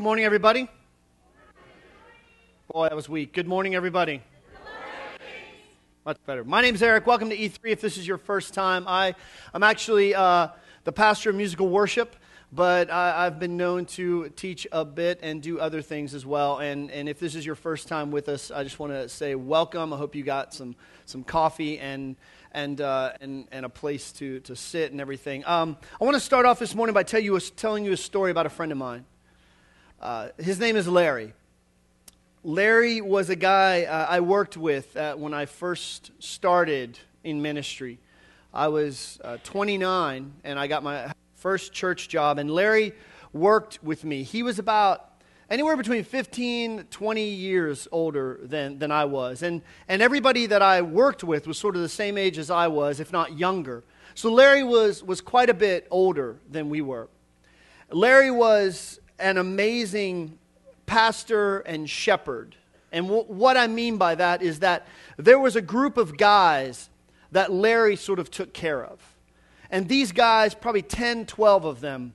good morning, everybody. Boy, that was weak. Good morning, everybody. Much better. My name's Eric. Welcome to E3. If this is your first time, I, I'm actually uh, the pastor of musical worship, but I, I've been known to teach a bit and do other things as well. And, and if this is your first time with us, I just want to say welcome. I hope you got some, some coffee and, and, uh, and, and a place to, to sit and everything. Um, I want to start off this morning by tell you telling you a story about a friend of mine. Uh, his name is Larry. Larry was a guy uh, I worked with uh, when I first started in ministry. I was uh, 29 and I got my first church job, and Larry worked with me. He was about anywhere between 15 20 years older than, than i was and, and everybody that i worked with was sort of the same age as i was if not younger so larry was, was quite a bit older than we were larry was an amazing pastor and shepherd. And w- what I mean by that is that there was a group of guys that Larry sort of took care of. And these guys, probably 10, 12 of them,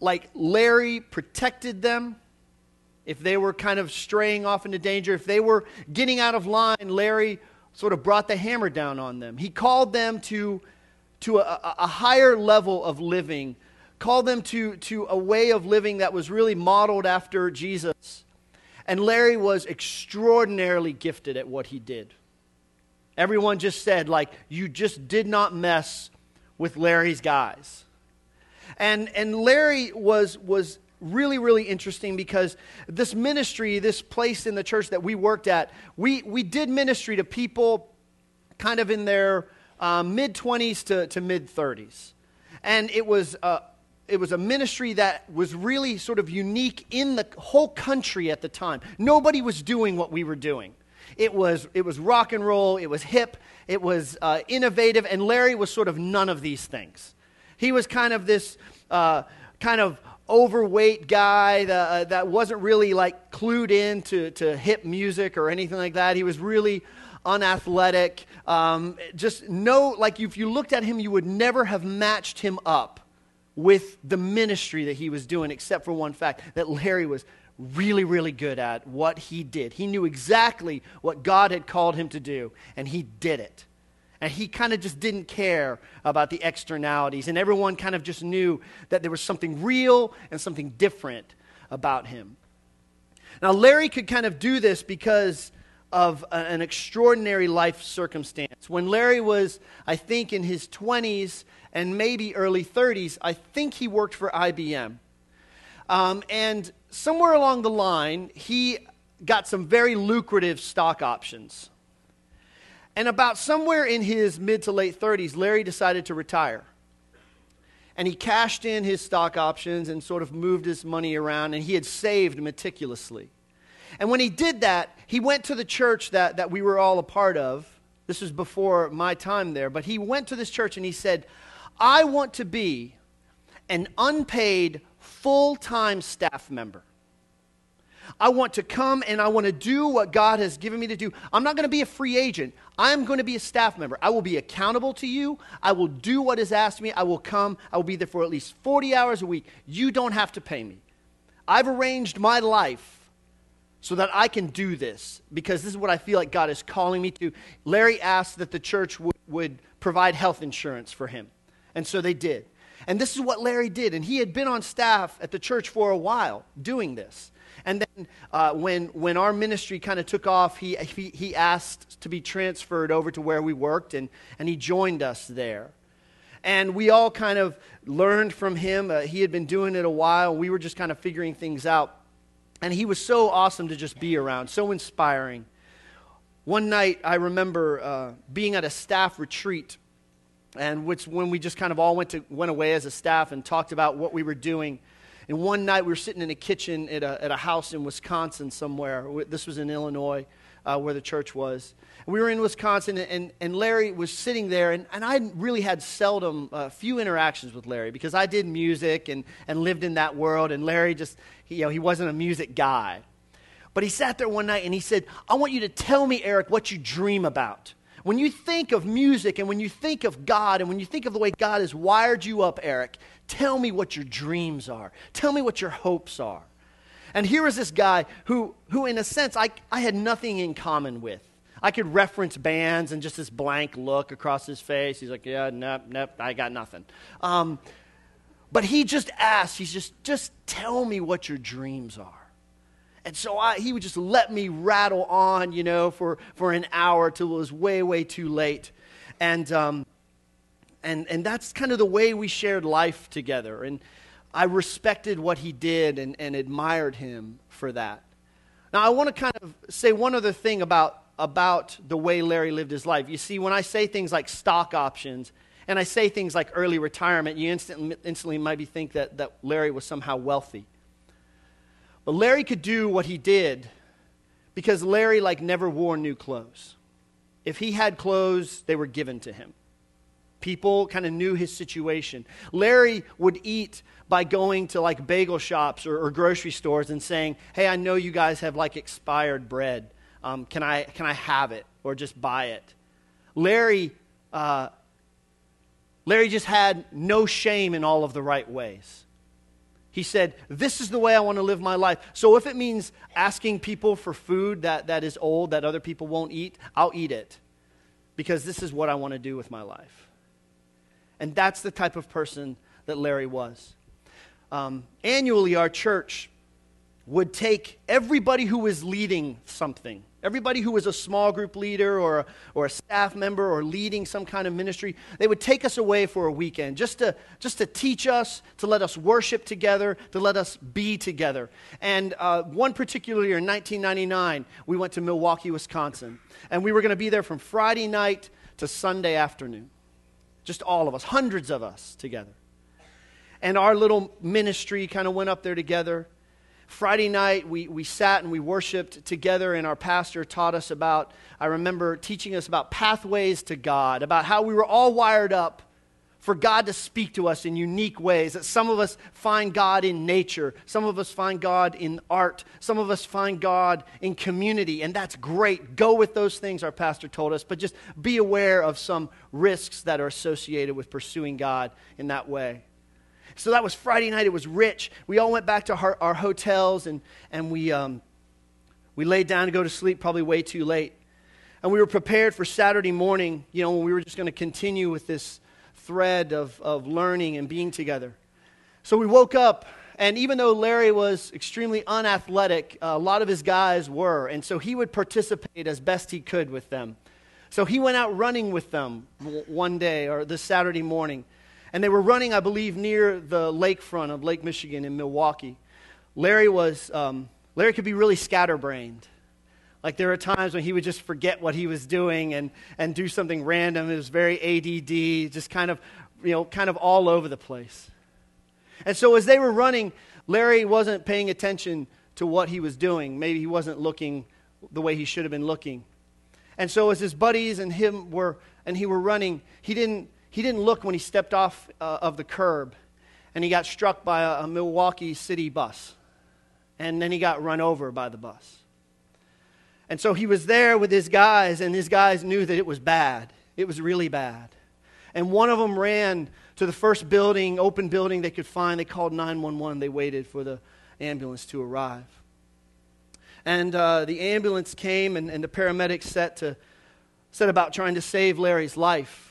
like Larry protected them. If they were kind of straying off into danger, if they were getting out of line, Larry sort of brought the hammer down on them. He called them to, to a, a higher level of living called them to, to a way of living that was really modeled after Jesus. And Larry was extraordinarily gifted at what he did. Everyone just said, like, you just did not mess with Larry's guys. And, and Larry was, was really, really interesting because this ministry, this place in the church that we worked at, we, we did ministry to people kind of in their uh, mid 20s to, to mid 30s. And it was uh, it was a ministry that was really sort of unique in the whole country at the time. Nobody was doing what we were doing. It was, it was rock and roll, it was hip, it was uh, innovative, and Larry was sort of none of these things. He was kind of this uh, kind of overweight guy that, uh, that wasn't really like clued in to, to hip music or anything like that. He was really unathletic. Um, just no, like if you looked at him, you would never have matched him up with the ministry that he was doing, except for one fact that Larry was really, really good at what he did. He knew exactly what God had called him to do, and he did it. And he kind of just didn't care about the externalities, and everyone kind of just knew that there was something real and something different about him. Now, Larry could kind of do this because of an extraordinary life circumstance. When Larry was, I think, in his 20s and maybe early 30s, I think he worked for IBM. Um, and somewhere along the line, he got some very lucrative stock options. And about somewhere in his mid to late 30s, Larry decided to retire. And he cashed in his stock options and sort of moved his money around, and he had saved meticulously. And when he did that, he went to the church that, that we were all a part of. This was before my time there, but he went to this church and he said, I want to be an unpaid, full time staff member. I want to come and I want to do what God has given me to do. I'm not going to be a free agent. I'm going to be a staff member. I will be accountable to you. I will do what is asked of me. I will come. I will be there for at least 40 hours a week. You don't have to pay me. I've arranged my life so that I can do this because this is what I feel like God is calling me to. Larry asked that the church would, provide health insurance for him. And so they did. And this is what Larry did. And he had been on staff at the church for a while doing this. And then uh, when, when our ministry kind of took off, he, he, he asked to be transferred over to where we worked, and, and he joined us there. And we all kind of learned from him. Uh, he had been doing it a while. We were just kind of figuring things out. And he was so awesome to just be around, so inspiring. One night, I remember uh, being at a staff retreat and which when we just kind of all went to went away as a staff and talked about what we were doing. And one night we were sitting in a kitchen at a, at a house in Wisconsin somewhere. This was in Illinois, uh, where the church was. We were in Wisconsin, and, and Larry was sitting there, and, and I really had seldom, a uh, few interactions with Larry because I did music and, and lived in that world, and Larry just, you know, he wasn't a music guy. But he sat there one night and he said, I want you to tell me, Eric, what you dream about. When you think of music and when you think of God and when you think of the way God has wired you up, Eric, tell me what your dreams are. Tell me what your hopes are. And here was this guy who, who in a sense, I, I had nothing in common with. I could reference bands and just this blank look across his face. He's like, yeah, nope, nope, I got nothing. Um, but he just asked, he's just, just tell me what your dreams are. And so I, he would just let me rattle on, you know, for, for an hour till it was way, way too late. And, um, and, and that's kind of the way we shared life together. And I respected what he did and, and admired him for that. Now, I want to kind of say one other thing about, about the way Larry lived his life. You see, when I say things like stock options, and I say things like early retirement, you instantly, instantly maybe think that, that Larry was somehow wealthy. But Larry could do what he did because Larry, like, never wore new clothes. If he had clothes, they were given to him. People kind of knew his situation. Larry would eat by going to like bagel shops or, or, grocery stores and saying, Hey, I know you guys have like expired bread. Um, can, I, can I have it or just buy it? Larry, uh, Larry just had no shame in all of the right ways. He said, This is the way I want to live my life. So if it means asking people for food that, that is old, that other people won't eat, I'll eat it because this is what I want to do with my life. And that's the type of person that Larry was. Um, annually, our church would take everybody who was leading something Everybody who was a small group leader or a, or a staff member or leading some kind of ministry, they would take us away for a weekend just to, just to teach us, to let us worship together, to let us be together. And uh, one particular year in 1999, we went to Milwaukee, Wisconsin. And we were going to be there from Friday night to Sunday afternoon. Just all of us, hundreds of us together. And our little ministry kind of went up there together. Friday night, we, we sat and we worshiped together, and our pastor taught us about, I remember teaching us about pathways to God, about how we were all wired up for God to speak to us in unique ways. That some of us find God in nature, some of us find God in art, some of us find God in community, and that's great. Go with those things, our pastor told us, but just be aware of some risks that are associated with pursuing God in that way. So that was Friday night. It was rich. We all went back to our, our hotels and, and we, um, we laid down to go to sleep, probably way too late. And we were prepared for Saturday morning, you know, when we were just going to continue with this thread of, of learning and being together. So we woke up, and even though Larry was extremely unathletic, a lot of his guys were. And so he would participate as best he could with them. So he went out running with them one day or this Saturday morning. And they were running, I believe, near the lakefront of Lake Michigan in Milwaukee. Larry was, um, Larry could be really scatterbrained. Like there were times when he would just forget what he was doing and, and do something random. It was very ADD, just kind of, you know, kind of all over the place. And so as they were running, Larry wasn't paying attention to what he was doing. Maybe he wasn't looking the way he should have been looking. And so as his buddies and him were and he were running, he didn't he didn't look when he stepped off uh, of the curb and he got struck by a, a Milwaukee city bus. And then he got run over by the bus. And so he was there with his guys, and his guys knew that it was bad. It was really bad. And one of them ran to the first building, open building they could find. They called 911. They waited for the ambulance to arrive. And uh, the ambulance came, and, and the paramedics set, to, set about trying to save Larry's life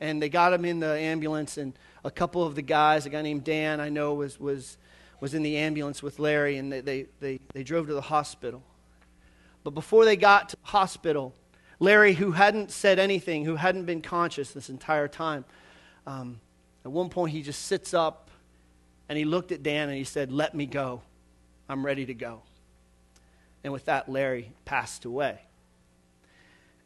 and they got him in the ambulance. And a couple of the guys, a guy named Dan, I know, was, was, was in the ambulance with Larry, and they, they, they, they drove to the hospital. But before they got to hospital, Larry, who hadn't said anything, who hadn't been conscious this entire time, um, at one point he just sits up and he looked at Dan and he said, Let me go. I'm ready to go. And with that, Larry passed away.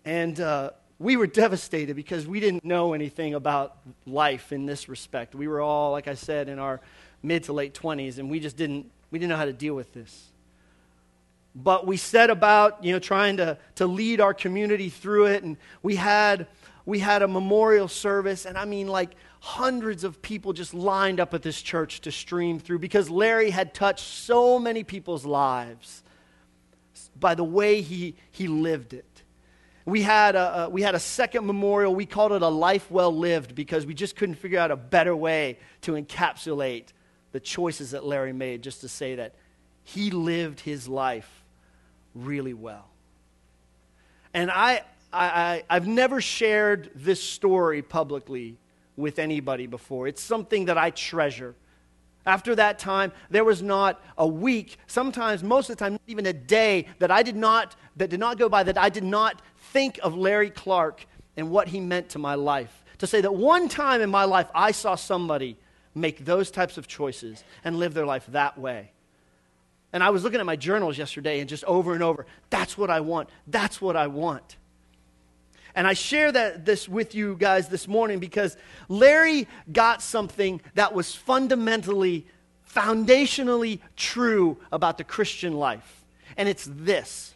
And uh, we were devastated because we didn't know anything about life in this respect. We were all, like I said, in our mid to late 20s, and we just didn't, we didn't know how to deal with this. But we set about, you know, trying to, to lead our community through it, and we had, we had a memorial service, and I mean, like, hundreds of people just lined up at this church to stream through because Larry had touched so many people's lives by the way he, he lived it. We had, a, a, we had a second memorial. We called it a life well lived because we just couldn't figure out a better way to encapsulate the choices that Larry made, just to say that he lived his life really well. And I, I, I, have never shared this story publicly with anybody before. It's something that I treasure. After that time, there was not a week, sometimes, most of the time, not even a day that I did not, that did not go by that I did not think of Larry Clark and what he meant to my life. To say that one time in my life I saw somebody make those types of choices and live their life that way. And I was looking at my journals yesterday and just over and over, that's what I want. That's what I want. And I share that this with you guys this morning because Larry got something that was fundamentally, foundationally true about the Christian life. And it's this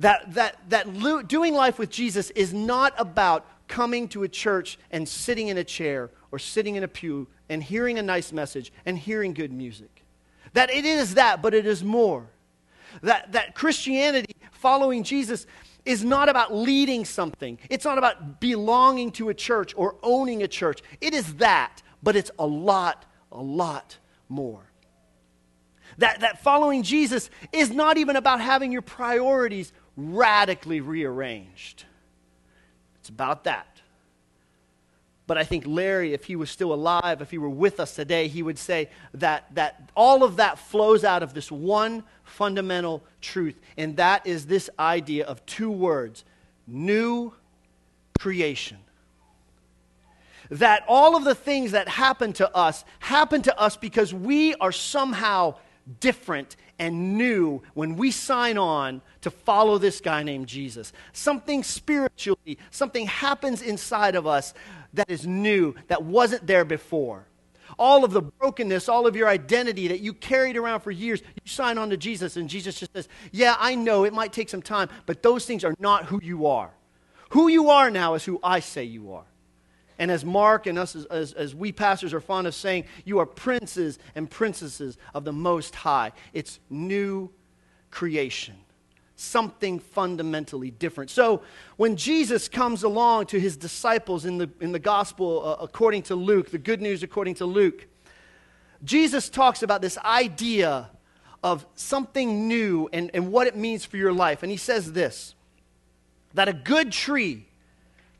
that, that, that doing life with Jesus is not about coming to a church and sitting in a chair or sitting in a pew and hearing a nice message and hearing good music. That it is that, but it is more. That, that Christianity, following Jesus, is not about leading something. It's not about belonging to a church or owning a church. It is that, but it's a lot, a lot more. That, that following Jesus is not even about having your priorities radically rearranged. It's about that. But I think Larry, if he was still alive, if he were with us today, he would say that, that all of that flows out of this one fundamental truth, and that is this idea of two words new creation. That all of the things that happen to us happen to us because we are somehow different and new when we sign on to follow this guy named Jesus. Something spiritually, something happens inside of us that is new, that wasn't there before all of the brokenness, all of your identity that you carried around for years, you sign on to Jesus, and Jesus just says, Yeah, I know it might take some time, but those things are not who you are. Who you are now is who I say you are. And as Mark and us, as, as, as, we pastors are fond of saying, you are princes and princesses of the Most High. It's new creation something fundamentally different. So when Jesus comes along to his disciples in the, in the gospel uh, according to Luke, the good news according to Luke, Jesus talks about this idea of something new and, and what it means for your life. And he says this that a good tree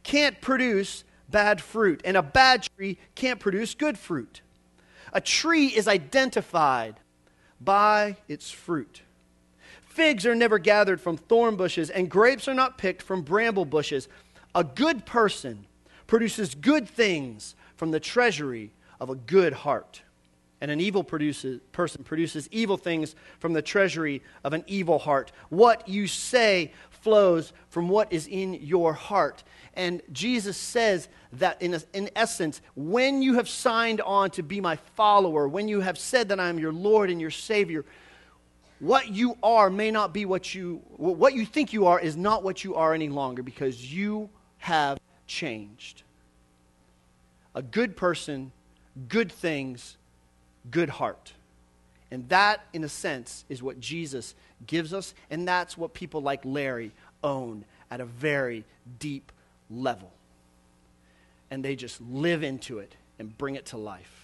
can't produce bad fruit, and a bad tree can't produce good fruit. A tree is identified by its fruit. Figs are never gathered from thorn bushes, and grapes are not picked from bramble bushes. A good person produces good things from the treasury of a good heart. And an evil produces, person produces evil things from the treasury of an evil heart. What you say flows from what is in your heart. And Jesus says that, in, in essence, when you have signed on to be my follower, when you have said that I am your Lord and your Savior, what you are may not be what you what you think you are is not what you are any longer because you have changed. A good person good things good heart. And that in a sense is what jesus gives us and that's what people like larry own at a very deep level and they just live into it and bring it to life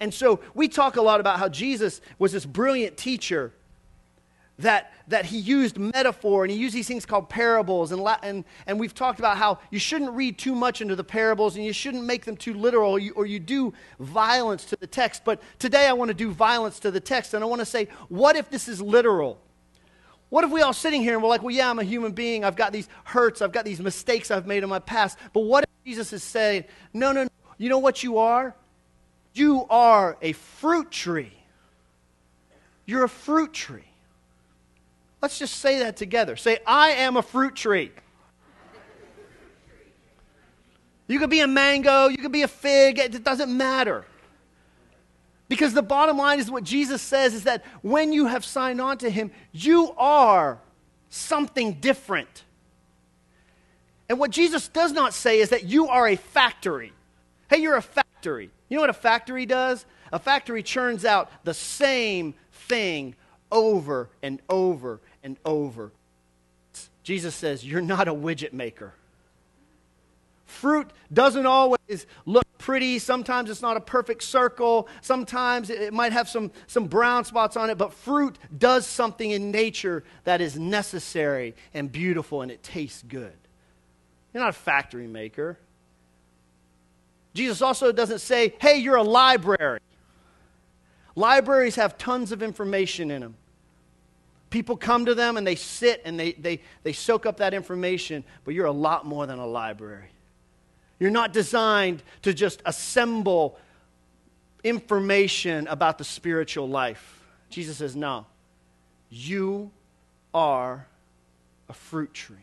and so we talk a lot about how Jesus was this brilliant teacher that, that he used metaphor and he used these things called parables. And, and, and we've talked about how you shouldn't read too much into the parables and you shouldn't make them too literal or you, or you do violence to the text. But today I want to do violence to the text and I want to say, what if this is literal? What if we all sitting here and we're like, well, yeah, I'm a human being. I've got these hurts. I've got these mistakes I've made in my past. But what if Jesus is saying, no, no, no. You know what you are? You are a fruit tree. You're a fruit tree. Let's just say that together. Say, I am a fruit tree. You could be a mango, you could be a fig, it doesn't matter. Because the bottom line is what Jesus says is that when you have signed on to Him, you are something different. And what Jesus does not say is that you are a factory. Hey, you're a factory. You know what a factory does? A factory churns out the same thing over and over and over. Jesus says, You're not a widget maker. Fruit doesn't always look pretty. Sometimes it's not a perfect circle. Sometimes it might have some, some brown spots on it. But fruit does something in nature that is necessary and beautiful and it tastes good. You're not a factory maker. Jesus also doesn't say, hey, you're a library. Libraries have tons of information in them. People come to them and they sit and they, they, they soak up that information, but you're a lot more than a library. You're not designed to just assemble information about the spiritual life. Jesus says, no. You are a fruit tree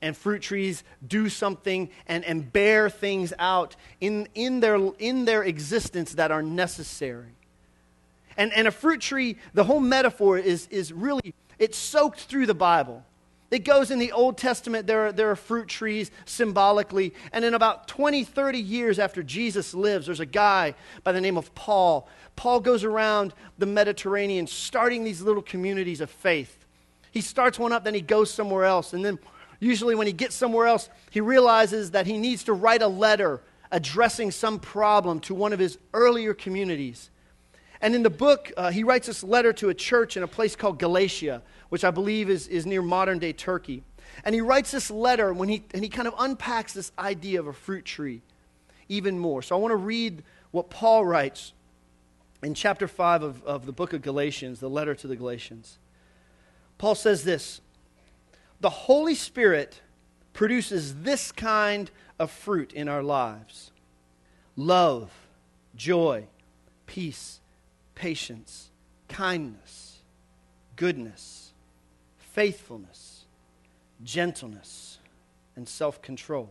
and fruit trees do something and, and bear things out in, in, their, in their existence that are necessary. And, and a fruit tree, the whole metaphor is, is really, it's soaked through the Bible. It goes in the Old Testament, there are, there are fruit trees symbolically. And in about 20, 30 years after Jesus lives, there's a guy by the name of Paul. Paul goes around the Mediterranean starting these little communities of faith. He starts one up, then he goes somewhere else. And then Usually, when he gets somewhere else, he realizes that he needs to write a letter addressing some problem to one of his earlier communities. And in the book, uh, he writes this letter to a church in a place called Galatia, which I believe is, is near modern day Turkey. And he writes this letter when he, and he kind of unpacks this idea of a fruit tree even more. So I want to read what Paul writes in chapter 5 of, of the book of Galatians, the letter to the Galatians. Paul says this the Holy Spirit produces this kind of fruit in our lives love, joy, peace, patience, kindness, goodness, faithfulness, gentleness, and self control.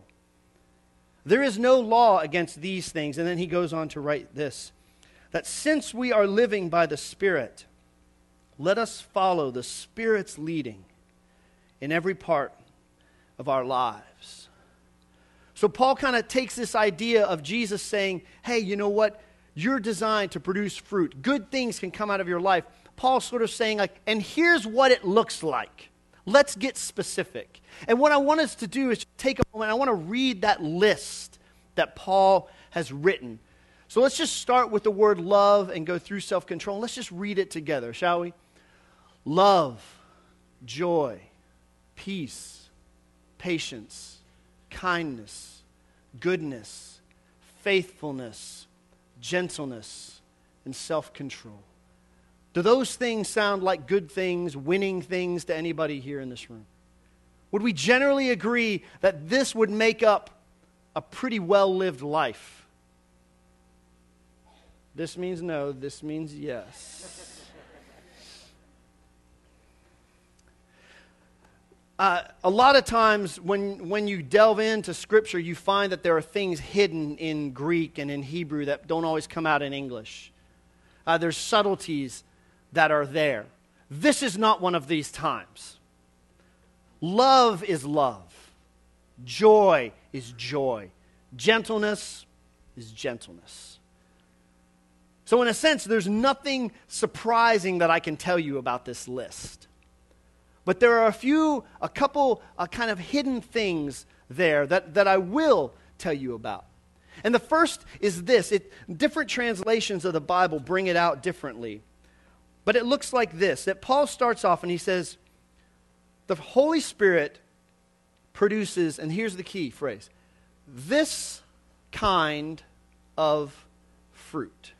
There is no law against these things. And then he goes on to write this that since we are living by the Spirit, let us follow the Spirit's leading in every part of our lives. So, Paul kind of takes this idea of Jesus saying, hey, you know what? You're designed to produce fruit. Good things can come out of your life. Paul's sort of saying, like, and here's what it looks like. Let's get specific. And what I want us to do is take a moment. I want to read that list that Paul has written. So let's just start with the word love and go through self control. Let's just read it together, shall we? Love, joy, peace, patience, kindness, goodness, faithfulness, gentleness, and self control. Do those things sound like good things, winning things to anybody here in this room? Would we generally agree that this would make up a pretty well lived life? This means no, this means yes. Uh, a lot of times when, when you delve into Scripture, you find that there are things hidden in Greek and in Hebrew that don't always come out in English. Uh, there's subtleties that are there. This is not one of these times. Love is love, joy is joy, gentleness is gentleness. So, in a sense, there's nothing surprising that I can tell you about this list. But there are a few, a couple uh, kind of hidden things there that, that I will tell you about. And the first is this it, different translations of the Bible bring it out differently. But it looks like this that Paul starts off and he says, The Holy Spirit produces, and here's the key phrase this kind of fruit.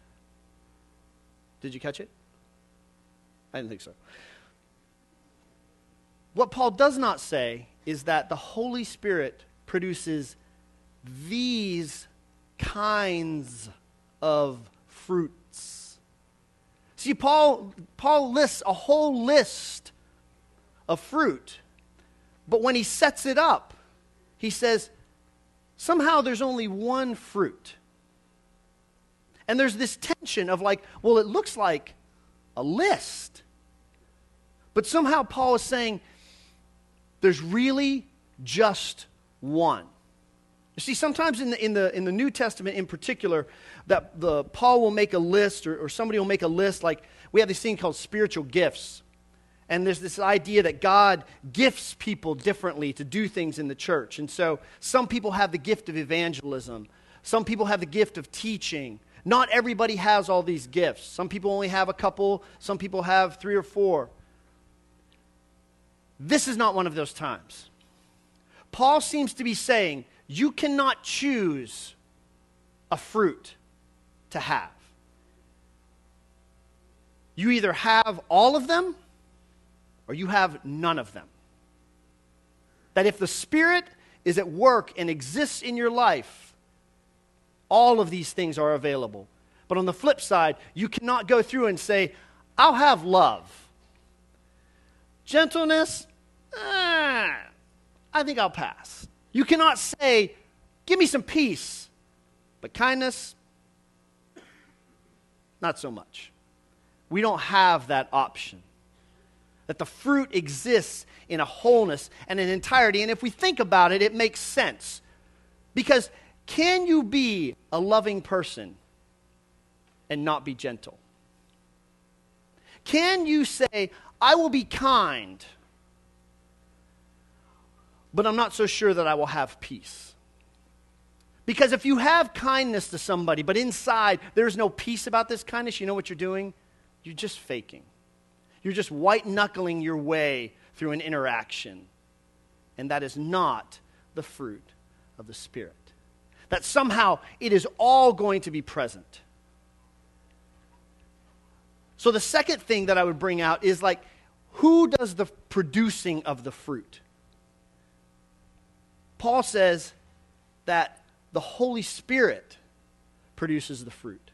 Did you catch it? I didn't think so. What Paul does not say is that the Holy Spirit produces these kinds of fruits. See, Paul, Paul lists a whole list of fruit, but when he sets it up, he says, somehow there's only one fruit. And there's this tension of like, well, it looks like a list. But somehow Paul is saying, there's really just one. See, sometimes in the, in the, in the New Testament in particular, that the, Paul will make a list or, or somebody will make a list like we have this thing called spiritual gifts. And there's this idea that God gifts people differently to do things in the church. And so some people have the gift of evangelism, some people have the gift of teaching. Not everybody has all these gifts. Some people only have a couple, some people have three or four. This is not one of those times. Paul seems to be saying you cannot choose a fruit to have. You either have all of them or you have none of them. That if the Spirit is at work and exists in your life, all of these things are available. But on the flip side, you cannot go through and say, I'll have love. Gentleness, ah, I think I'll pass. You cannot say, Give me some peace. But kindness, not so much. We don't have that option. That the fruit exists in a wholeness and an entirety. And if we think about it, it makes sense. Because can you be a loving person and not be gentle? Can you say, I will be kind, but I'm not so sure that I will have peace? Because if you have kindness to somebody, but inside there's no peace about this kindness, you know what you're doing? You're just faking. You're just white knuckling your way through an interaction. And that is not the fruit of the Spirit. That somehow it is all going to be present. So, the second thing that I would bring out is like, who does the producing of the fruit? Paul says that the Holy Spirit produces the fruit.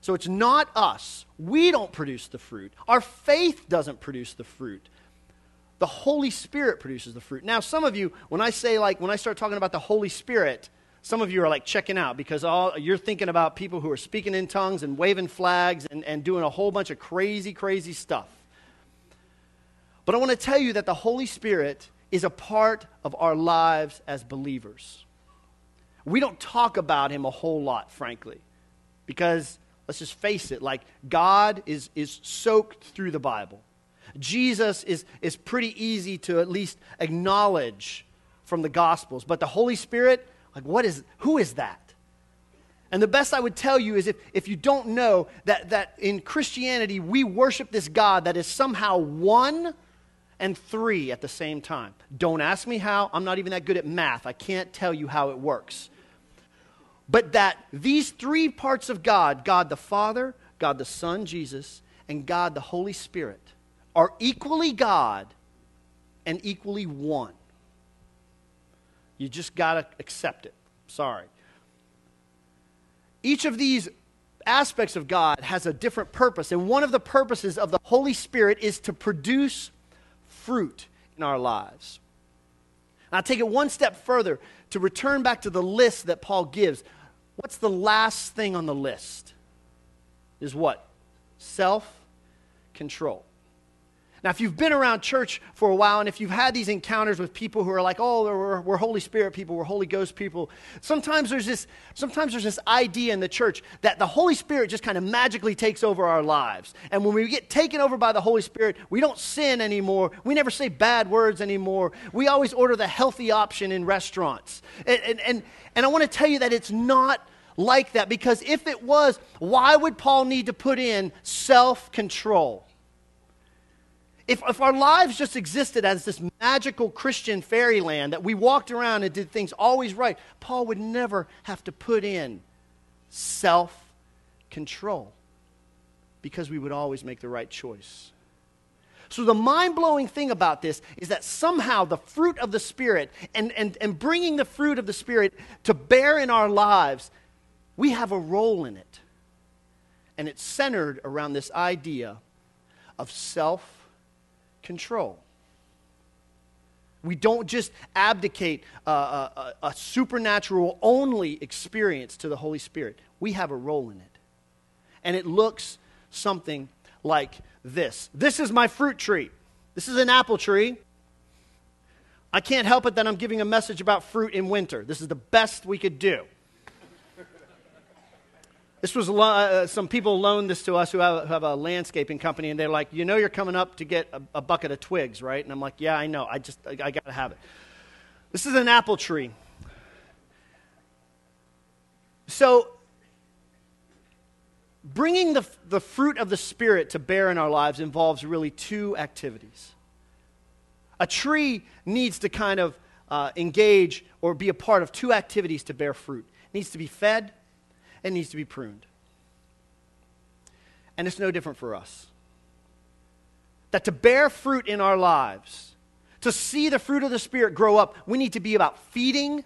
So it's not us. We don't produce the fruit. Our faith doesn't produce the fruit. The Holy Spirit produces the fruit. Now, some of you, when I say, like, when I start talking about the Holy Spirit, some of you are like checking out because all, you're thinking about people who are speaking in tongues and waving flags and, and doing a whole bunch of crazy, crazy stuff. But I want to tell you that the Holy Spirit is a part of our lives as believers. We don't talk about him a whole lot, frankly, because let's just face it, like God is, is soaked through the Bible. Jesus is, is pretty easy to at least acknowledge from the Gospels. But the Holy Spirit, like, what is, who is that? And the best I would tell you is if, if you don't know that, that in Christianity we worship this God that is somehow one and three at the same time. Don't ask me how. I'm not even that good at math. I can't tell you how it works. But that these three parts of God God the Father, God the Son, Jesus, and God the Holy Spirit are equally God and equally one. You just got to accept it. Sorry. Each of these aspects of God has a different purpose, and one of the purposes of the Holy Spirit is to produce fruit in our lives. And I'll take it one step further to return back to the list that Paul gives. What's the last thing on the list? Is what? Self control. Now, if you've been around church for a while and if you've had these encounters with people who are like, oh, we're, we're, Holy Spirit people, we're Holy Ghost people, sometimes there's, this, sometimes there's this idea in the church that the Holy Spirit just kind of magically takes over our lives. And when we get taken over by the Holy Spirit, we don't sin anymore. We never say bad words anymore. We always order the healthy option in restaurants. And, and, and, and I want to tell you that it's not like that because if it was, why would Paul need to put in self control? If, if our lives just existed as this magical Christian fairyland that we walked around and did things always right, Paul would never have to put in self control because we would always make the right choice. So, the mind blowing thing about this is that somehow the fruit of the Spirit and, and, and bringing the fruit of the Spirit to bear in our lives, we have a role in it. And it's centered around this idea of self control. We don't just abdicate a, a, a, supernatural only experience to the Holy Spirit. We have a role in it. And it looks something like this This is my fruit tree. This is an apple tree. I can't help it that I'm giving a message about fruit in winter. This is the best we could do. This was uh, some people loaned this to us who have, who have, a landscaping company, and they're like, "You know, you're coming up to get a, a bucket of twigs, right?" And I'm like, "Yeah, I know. I just I, I got to have it." This is an apple tree. So, bringing the, the fruit of the Spirit to bear in our lives involves really two activities. A tree needs to kind of uh, engage or be a part of two activities to bear fruit it needs to be fed, and needs to be pruned. And it's no different for us. That to bear fruit in our lives, to see the fruit of the Spirit grow up, we need to be about feeding,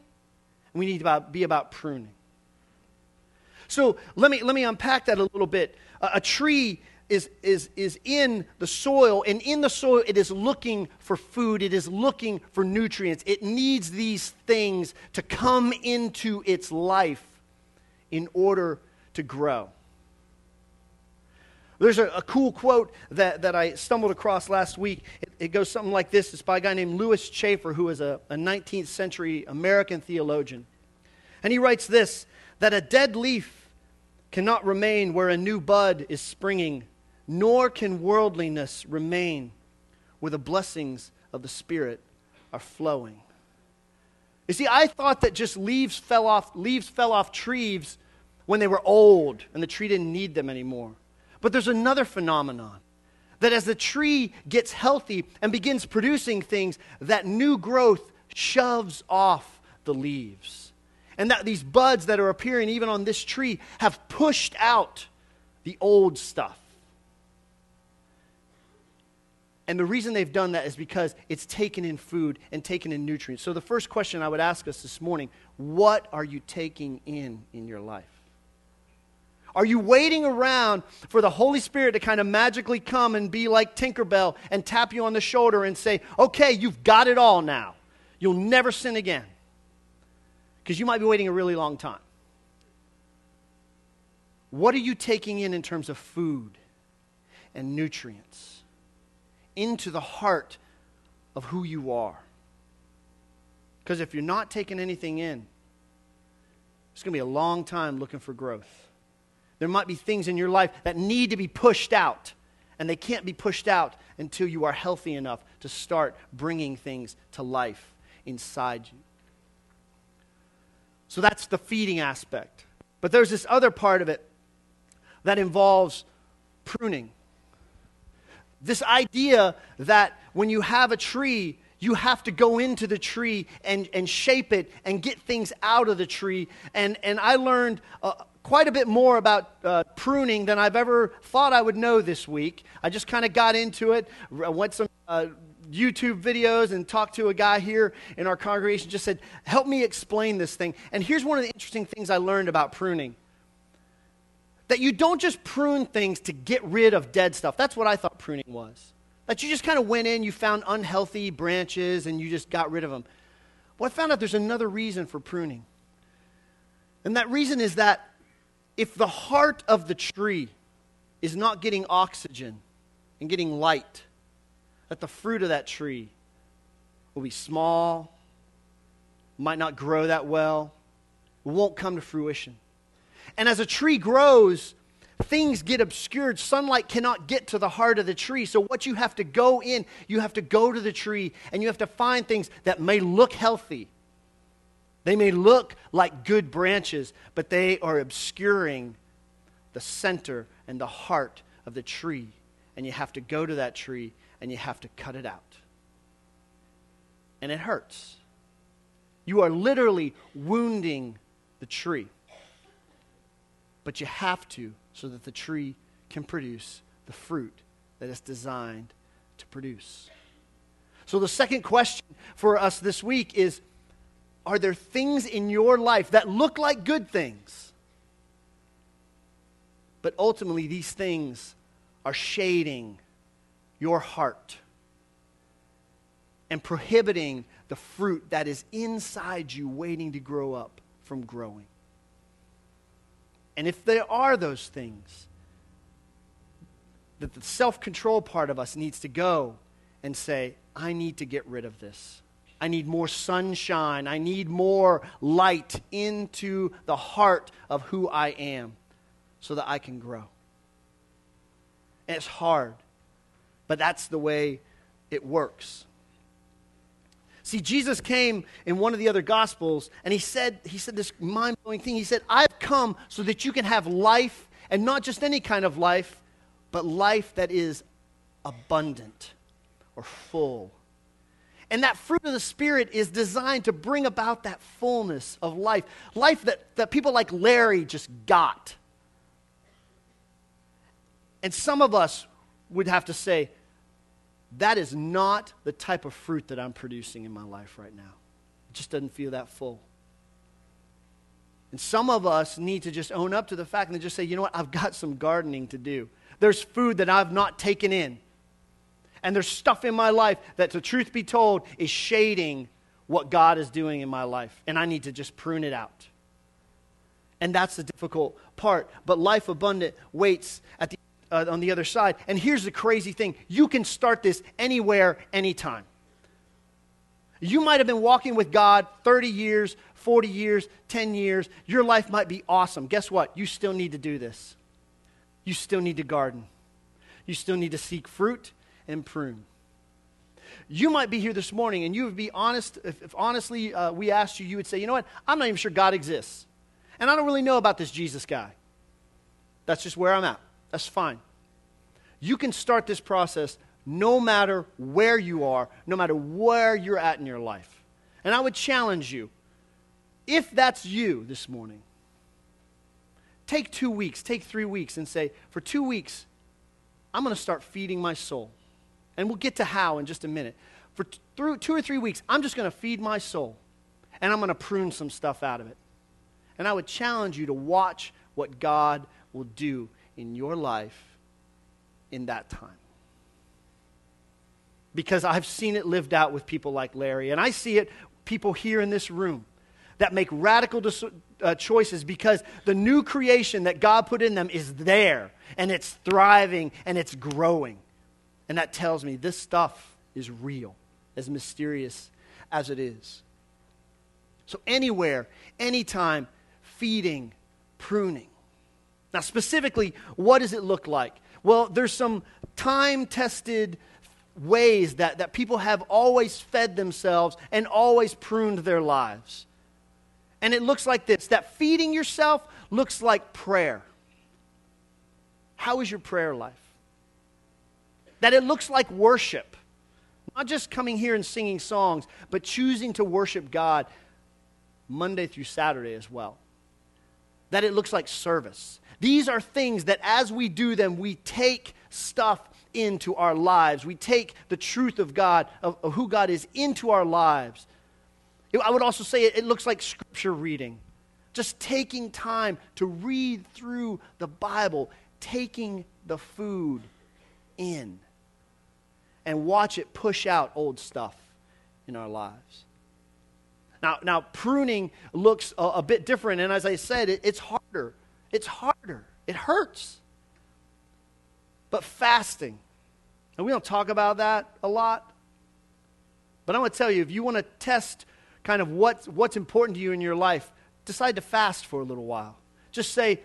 we need to be about pruning. So let me, let me unpack that a little bit. A, a tree is, is, is in the soil, and in the soil, it is looking for food, it is looking for nutrients. It needs these things to come into its life in order to grow. There's a, a, cool quote that, that I stumbled across last week. It, it, goes something like this It's by a guy named Lewis Chafer, who is a, a 19th century American theologian. And he writes this that a dead leaf cannot remain where a new bud is springing, nor can worldliness remain where the blessings of the Spirit are flowing. You see, I thought that just leaves fell off, leaves fell off trees when they were old and the tree didn't need them anymore. But there's another phenomenon that as the tree gets healthy and begins producing things, that new growth shoves off the leaves. And that these buds that are appearing even on this tree have pushed out the old stuff. And the reason they've done that is because it's taken in food and taken in nutrients. So, the first question I would ask us this morning what are you taking in in your life? Are you waiting around for the Holy Spirit to kind of magically come and be like Tinkerbell and tap you on the shoulder and say, okay, you've got it all now? You'll never sin again. Because you might be waiting a really long time. What are you taking in in terms of food and nutrients into the heart of who you are? Because if you're not taking anything in, it's going to be a long time looking for growth. There might be things in your life that need to be pushed out, and they can't be pushed out until you are healthy enough to start bringing things to life inside you. So that's the feeding aspect. But there's this other part of it that involves pruning. This idea that when you have a tree, you have to go into the tree and, and shape it and get things out of the tree. And, and I learned uh, quite a bit more about uh, pruning than I've ever thought I would know this week. I just kind of got into it, I went some uh, YouTube videos and talked to a guy here in our congregation, just said, Help me explain this thing. And here's one of the interesting things I learned about pruning that you don't just prune things to get rid of dead stuff. That's what I thought pruning was. That you just kind of went in, you found unhealthy branches, and you just got rid of them. Well, I found out there's another reason for pruning. And that reason is that if the heart of the tree is not getting oxygen and getting light, that the fruit of that tree will be small, might not grow that well, won't come to fruition. And as a tree grows, things get obscured. Sunlight cannot get to the heart of the tree. So, what you have to go in, you have to go to the tree and you have to find things that may look healthy, they may look like good branches, but they are obscuring the center and the heart of the tree. And you have to go to that tree and you have to cut it out. And it hurts. You are literally wounding the tree. But you have to so that the tree can produce the fruit that it's designed to produce. So, the second question for us this week is are there things in your life that look like good things? But ultimately, these things are shading your heart and prohibiting the fruit that is inside you waiting to grow up from growing. And if there are those things, that the self control part of us needs to go and say, I need to get rid of this. I need more sunshine. I need more light into the heart of who I am. so that I can grow. And it's hard, but that's the way it works. See, Jesus came in one of the other gospels and he said, he said this mind blowing thing. He said, I've come so that you can have life, and not just any kind of life, but life that is abundant or full. And that fruit of the Spirit is designed to bring about that fullness of life. Life that, that people like Larry just got. And some of us would have to say, that is not the type of fruit that I'm producing in my life right now. It just doesn't feel that full. And some of us need to just own up to the fact and just say, you know what, I've got some gardening to do. There's food that I've not taken in. And there's stuff in my life that, to truth be told, is shading what God is doing in my life. And I need to just prune it out. And that's the difficult part. But life abundant waits at the uh, on the other side. And here's the crazy thing you can start this anywhere, anytime. You might have been walking with God 30 years, 40 years, 10 years. Your life might be awesome. Guess what? You still need to do this. You still need to garden. You still need to seek fruit and prune. You might be here this morning and you would be honest, if, if honestly uh, we asked you, you would say, you know what? I'm not even sure God exists. And I don't really know about this Jesus guy. That's just where I'm at. That's fine. You can start this process no matter where you are, no matter where you're at in your life. And I would challenge you if that's you this morning, take two weeks, take three weeks, and say, for two weeks, I'm going to start feeding my soul. And we'll get to how in just a minute. For through two or three weeks, I'm just going to feed my soul. And I'm going to prune some stuff out of it. And I would challenge you to watch what God will do in your life in that time. Because I've seen it lived out with people like Larry, and I see it people here in this room that make radical dis- uh, choices because the new creation that God put in them is there and it's thriving and it's growing. And that tells me this stuff is real, as mysterious as it is. So, anywhere, anytime, feeding, pruning. Now, specifically, what does it look like? Well, there's some time tested ways that, that people have always fed themselves and always pruned their lives. And it looks like this that feeding yourself looks like prayer. How is your prayer life? That it looks like worship. Not just coming here and singing songs, but choosing to worship God Monday through Saturday as well. That it looks like service. These are things that as we do them, we take stuff into our lives. We take the truth of God, of, of who God is, into our lives. I would also say it, it looks like scripture reading. Just taking time to read through the Bible, taking the food in, and watch it push out old stuff in our lives. Now, now pruning looks a, a bit different, and as I said, it, it's harder. It's harder, it hurts. But fasting, and we don't talk about that a lot, but I'm going to tell you if you want to test kind of what's, what's important to you in your life, decide to fast for a little while. Just say,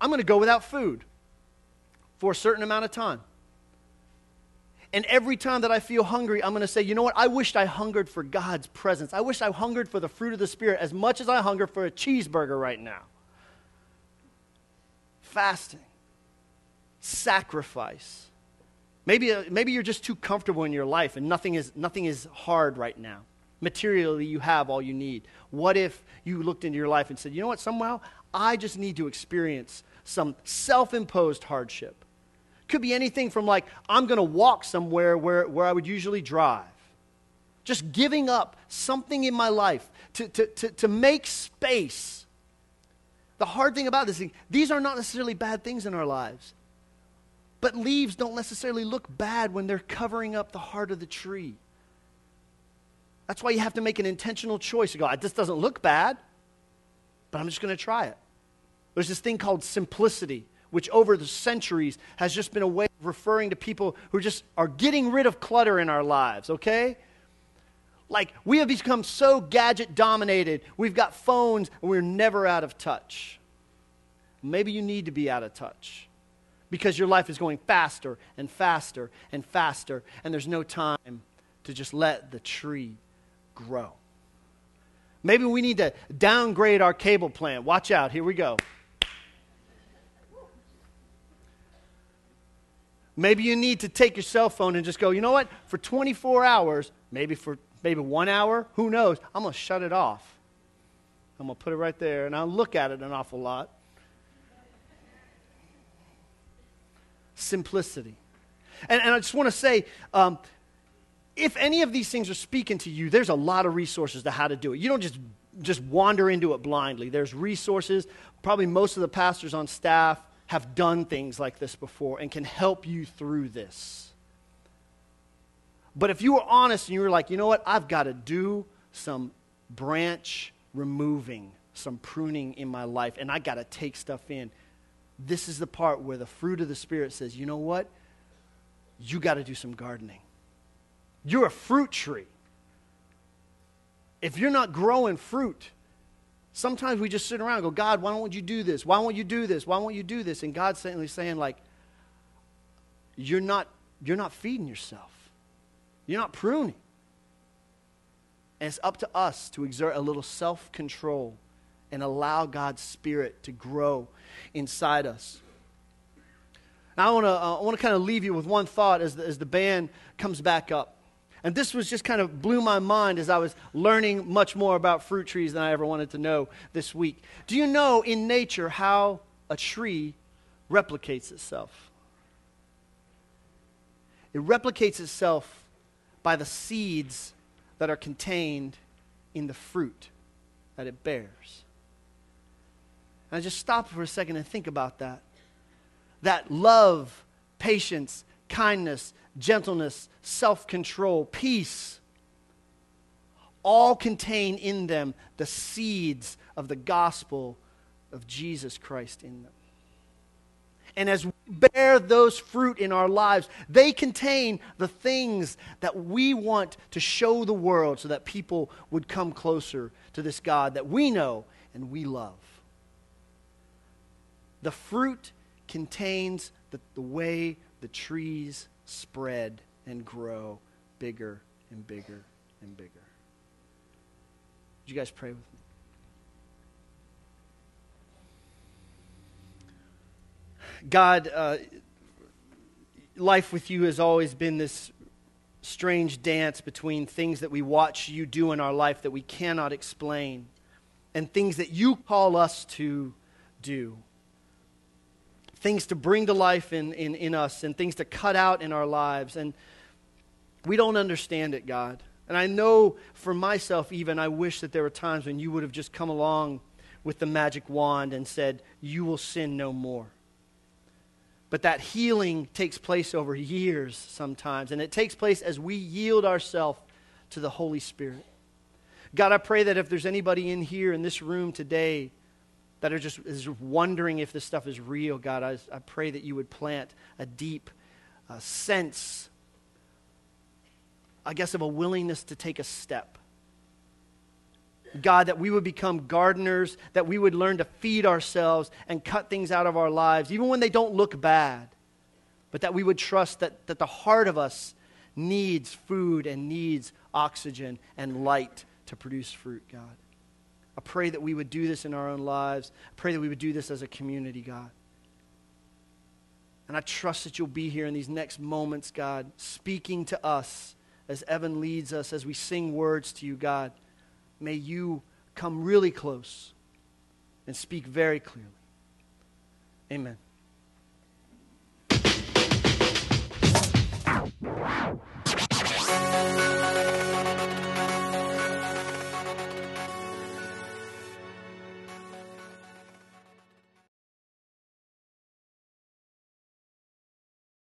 I'm going to go without food for a certain amount of time. And every time that I feel hungry, I'm going to say, you know what? I wished I hungered for God's presence. I wish I hungered for the fruit of the Spirit as much as I hunger for a cheeseburger right now fasting, sacrifice. Maybe, uh, maybe you're just too comfortable in your life and nothing is, nothing is hard right now. Materially, you have all you need. What if you looked into your life and said, you know what, somehow I just need to experience some self imposed hardship? Could be anything from like, I'm going to walk somewhere where, where I would usually drive. Just giving up something in my life to, to, to, to make space the hard thing about this, these are not necessarily bad things in our lives. But leaves don't necessarily look bad when they're covering up the heart of the tree. That's why you have to make an intentional choice. You go, this doesn't look bad, but I'm just going to try it. There's this thing called simplicity, which over the centuries has just been a way of referring to people who just are getting rid of clutter in our lives, okay? Like, we have become so gadget dominated. We've got phones and we're never out of touch. maybe you need to be out of touch because your life is going faster and faster and faster, and there's no time to just let the tree grow. Maybe we need to downgrade our cable plan. Watch out, here we go. Maybe you need to take your cell phone and just go, you know what? For 24 hours, maybe for maybe one hour, who knows? I'm going to shut it off. I'm going to put it right there, and I'll look at it an awful lot. Simplicity. And, and I just want to say, um, if any of these things are speaking to you, there's a lot of resources to how to do it. You don't just just wander into it blindly. There's resources. Probably most of the pastors on staff have done things like this before and can help you through this. But if you were honest and you were like, you know what, I've got to do some branch removing, some pruning in my life, and I got to take stuff in, this is the part where the fruit of the Spirit says, you know what, you got to do some gardening. You're a fruit tree. If you're not growing fruit, sometimes we just sit around and go, God, why don't you do this? Why won't you do this? Why won't you do this? And God's saying, saying like, you're not, you're not feeding yourself. You're not pruning. And it's up to us to exert a little self control and allow God's Spirit to grow inside us. Now, I want to uh, to kind of leave you with one thought as the, as the band comes back up. And this was just kind of blew my mind as I was learning much more about fruit trees than I ever wanted to know this week. Do you know in nature how a tree replicates itself? It replicates itself by the seeds that are contained in the fruit that it bears. And I just stop for a second and think about that. That love, patience, kindness, gentleness, self control, peace, all contain in them the seeds of the gospel of Jesus Christ in them. And as we bear those fruit in our lives, they contain the things that we want to show the world so that people would come closer to this God that we know and we love. The fruit contains the, the way the trees spread and grow bigger and bigger and bigger. Would you guys pray with me? God, uh, life with you has always been this strange dance between things that we watch you do in our life that we cannot explain and things that you call us to do. Things to bring to life in, in, in us and things to cut out in our lives. And we don't understand it, God. And I know for myself, even, I wish that there were times when you would have just come along with the magic wand and said, You will sin no more. But that healing takes place over years sometimes, and it takes place as we yield ourselves to the Holy Spirit. God, I pray that if there's anybody in here in this room today that are just is wondering if this stuff is real, God, I, I pray that you would plant a deep uh, sense, I guess, of a willingness to take a step God, that we would become gardeners, that we would learn to feed ourselves and cut things out of our lives, even when they don't look bad, but that we would trust that, that the heart of us needs food and needs oxygen and light to produce fruit, God. I pray that we would do this in our own lives. I pray that we would do this as a community, God. And I trust that you'll be here in these next moments, God, speaking to us as Evan leads us, as we sing words to you, God. May you come really close and speak very clearly. Amen.